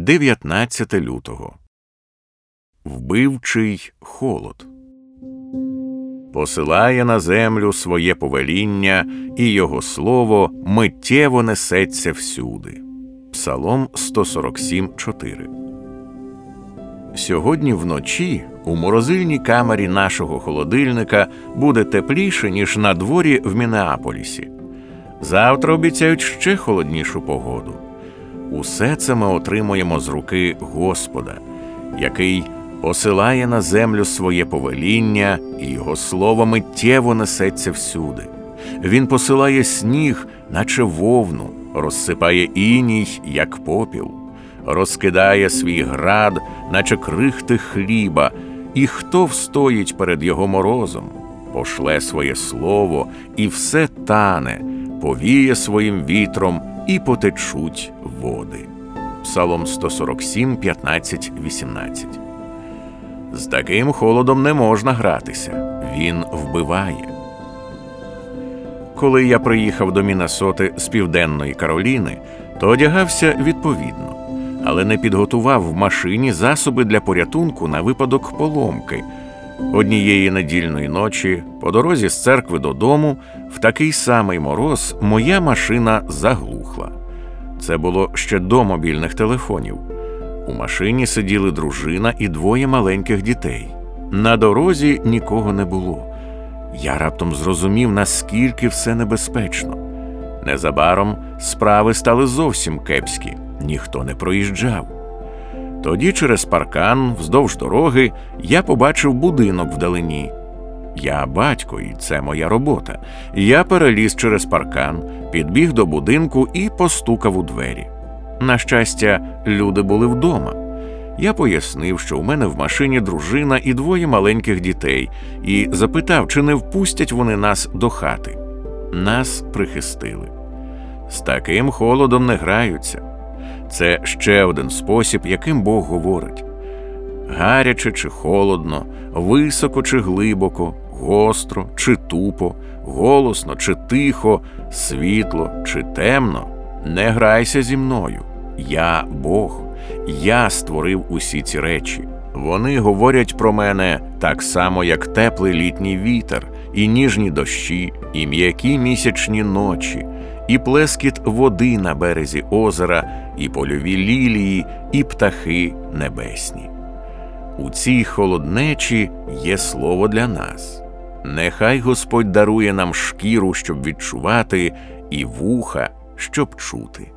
19 лютого. Вбивчий холод. Посилає на землю своє повеління, і його слово миттєво несеться всюди. Псалом 147,4 Сьогодні вночі у морозильній камері нашого холодильника буде тепліше, ніж на дворі в Мінеаполісі. Завтра обіцяють ще холоднішу погоду. Усе це ми отримуємо з руки Господа, який посилає на землю своє повеління, і його слово миттєво несеться всюди. Він посилає сніг, наче вовну, розсипає іній, як попіл, розкидає свій град, наче крихти хліба, і хто встоїть перед його морозом, пошле своє слово, і все тане, повіє своїм вітром і потечуть води. Псалом 147, 15, 18 З таким холодом не можна гратися. Він вбиває. Коли я приїхав до Міннесоти з Південної Кароліни, то одягався відповідно, але не підготував в машині засоби для порятунку на випадок поломки. Однієї недільної ночі, по дорозі з церкви додому, в такий самий мороз моя машина заглухла. Це було ще до мобільних телефонів. У машині сиділи дружина і двоє маленьких дітей. На дорозі нікого не було. Я раптом зрозумів, наскільки все небезпечно. Незабаром справи стали зовсім кепські, ніхто не проїжджав. Тоді через паркан, вздовж дороги, я побачив будинок вдалині. Я батько, і це моя робота. Я переліз через паркан, підбіг до будинку і постукав у двері. На щастя, люди були вдома. Я пояснив, що у мене в машині дружина і двоє маленьких дітей, і запитав, чи не впустять вони нас до хати. Нас прихистили. З таким холодом не граються. Це ще один спосіб, яким Бог говорить гаряче чи холодно, високо чи глибоко, гостро чи тупо, голосно чи тихо, світло чи темно. Не грайся зі мною. Я Бог, я створив усі ці речі. Вони говорять про мене так само, як теплий літній вітер, і ніжні дощі, і м'які місячні ночі, і плескіт води на березі озера, і польові лілії, і птахи небесні. У цій холоднечі є слово для нас. Нехай Господь дарує нам шкіру, щоб відчувати, і вуха, щоб чути.